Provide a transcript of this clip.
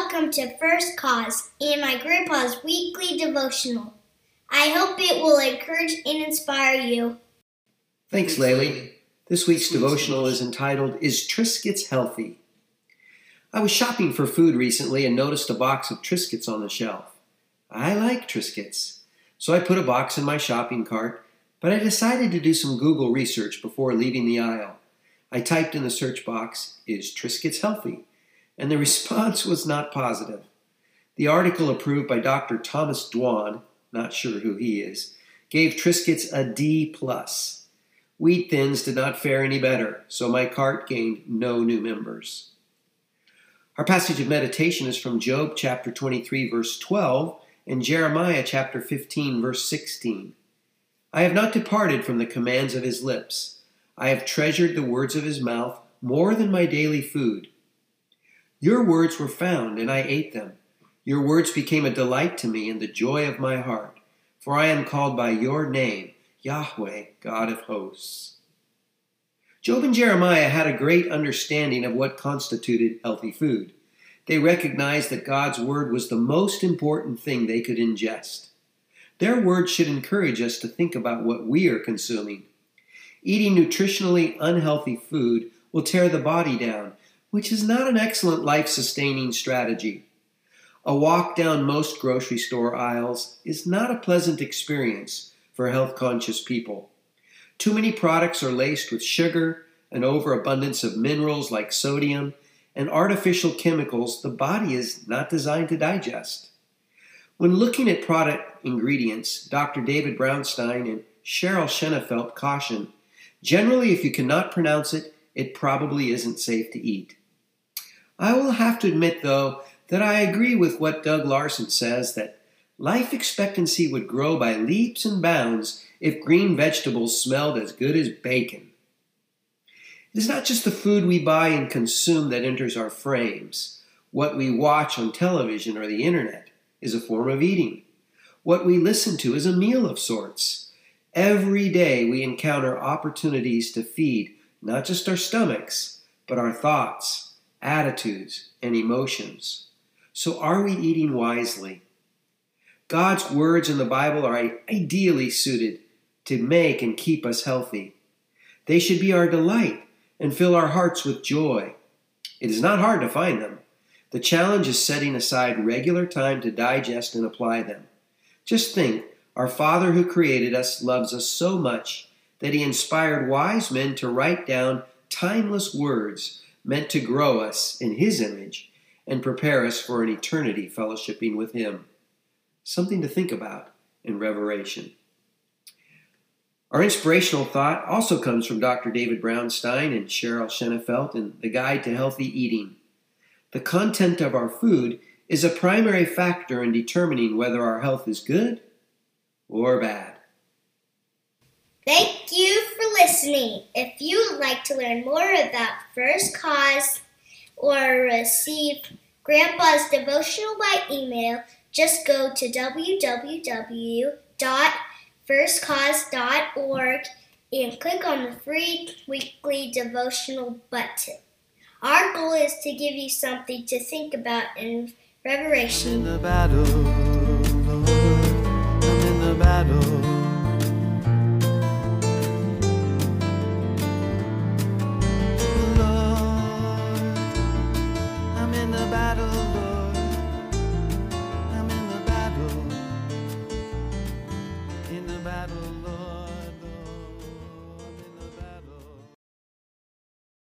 welcome to First Cause and my grandpa's weekly devotional. I hope it will encourage and inspire you. Thanks, Laylee. This week's devotional is entitled Is Triscuits Healthy? I was shopping for food recently and noticed a box of Triscuits on the shelf. I like Triscuits, so I put a box in my shopping cart, but I decided to do some Google research before leaving the aisle. I typed in the search box, Is Triscuits healthy? And the response was not positive. The article approved by Dr. Thomas Dwan, not sure who he is, gave Triscuits a D plus. Wheat thins did not fare any better, so my cart gained no new members. Our passage of meditation is from Job chapter 23 verse 12 and Jeremiah chapter 15 verse 16. I have not departed from the commands of his lips. I have treasured the words of his mouth more than my daily food. Your words were found, and I ate them. Your words became a delight to me and the joy of my heart, for I am called by your name, Yahweh, God of hosts. Job and Jeremiah had a great understanding of what constituted healthy food. They recognized that God's word was the most important thing they could ingest. Their words should encourage us to think about what we are consuming. Eating nutritionally unhealthy food will tear the body down which is not an excellent life sustaining strategy. A walk down most grocery store aisles is not a pleasant experience for health conscious people. Too many products are laced with sugar, an overabundance of minerals like sodium, and artificial chemicals the body is not designed to digest. When looking at product ingredients, Dr. David Brownstein and Sheryl Shenefelt caution generally, if you cannot pronounce it, it probably isn't safe to eat. I will have to admit, though, that I agree with what Doug Larson says that life expectancy would grow by leaps and bounds if green vegetables smelled as good as bacon. It is not just the food we buy and consume that enters our frames. What we watch on television or the internet is a form of eating. What we listen to is a meal of sorts. Every day we encounter opportunities to feed not just our stomachs, but our thoughts, attitudes, and emotions. So, are we eating wisely? God's words in the Bible are ideally suited to make and keep us healthy. They should be our delight and fill our hearts with joy. It is not hard to find them. The challenge is setting aside regular time to digest and apply them. Just think our Father who created us loves us so much that he inspired wise men to write down timeless words meant to grow us in His image and prepare us for an eternity fellowshipping with Him. Something to think about in Revelation. Our inspirational thought also comes from Dr. David Brownstein and Sheryl Shenefelt in The Guide to Healthy Eating. The content of our food is a primary factor in determining whether our health is good or bad. Thank listening. If you would like to learn more about First Cause or receive Grandpa's devotional by email, just go to www.firstcause.org and click on the free weekly devotional button. Our goal is to give you something to think about in Revelation. In the battle, in the battle.